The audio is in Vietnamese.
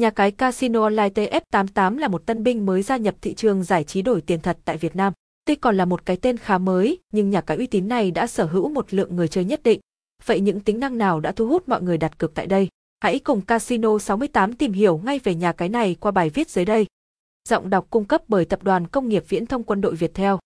Nhà cái Casino Online TF88 là một tân binh mới gia nhập thị trường giải trí đổi tiền thật tại Việt Nam. Tuy còn là một cái tên khá mới, nhưng nhà cái uy tín này đã sở hữu một lượng người chơi nhất định. Vậy những tính năng nào đã thu hút mọi người đặt cược tại đây? Hãy cùng Casino 68 tìm hiểu ngay về nhà cái này qua bài viết dưới đây. Giọng đọc cung cấp bởi Tập đoàn Công nghiệp Viễn thông Quân đội Việt Theo.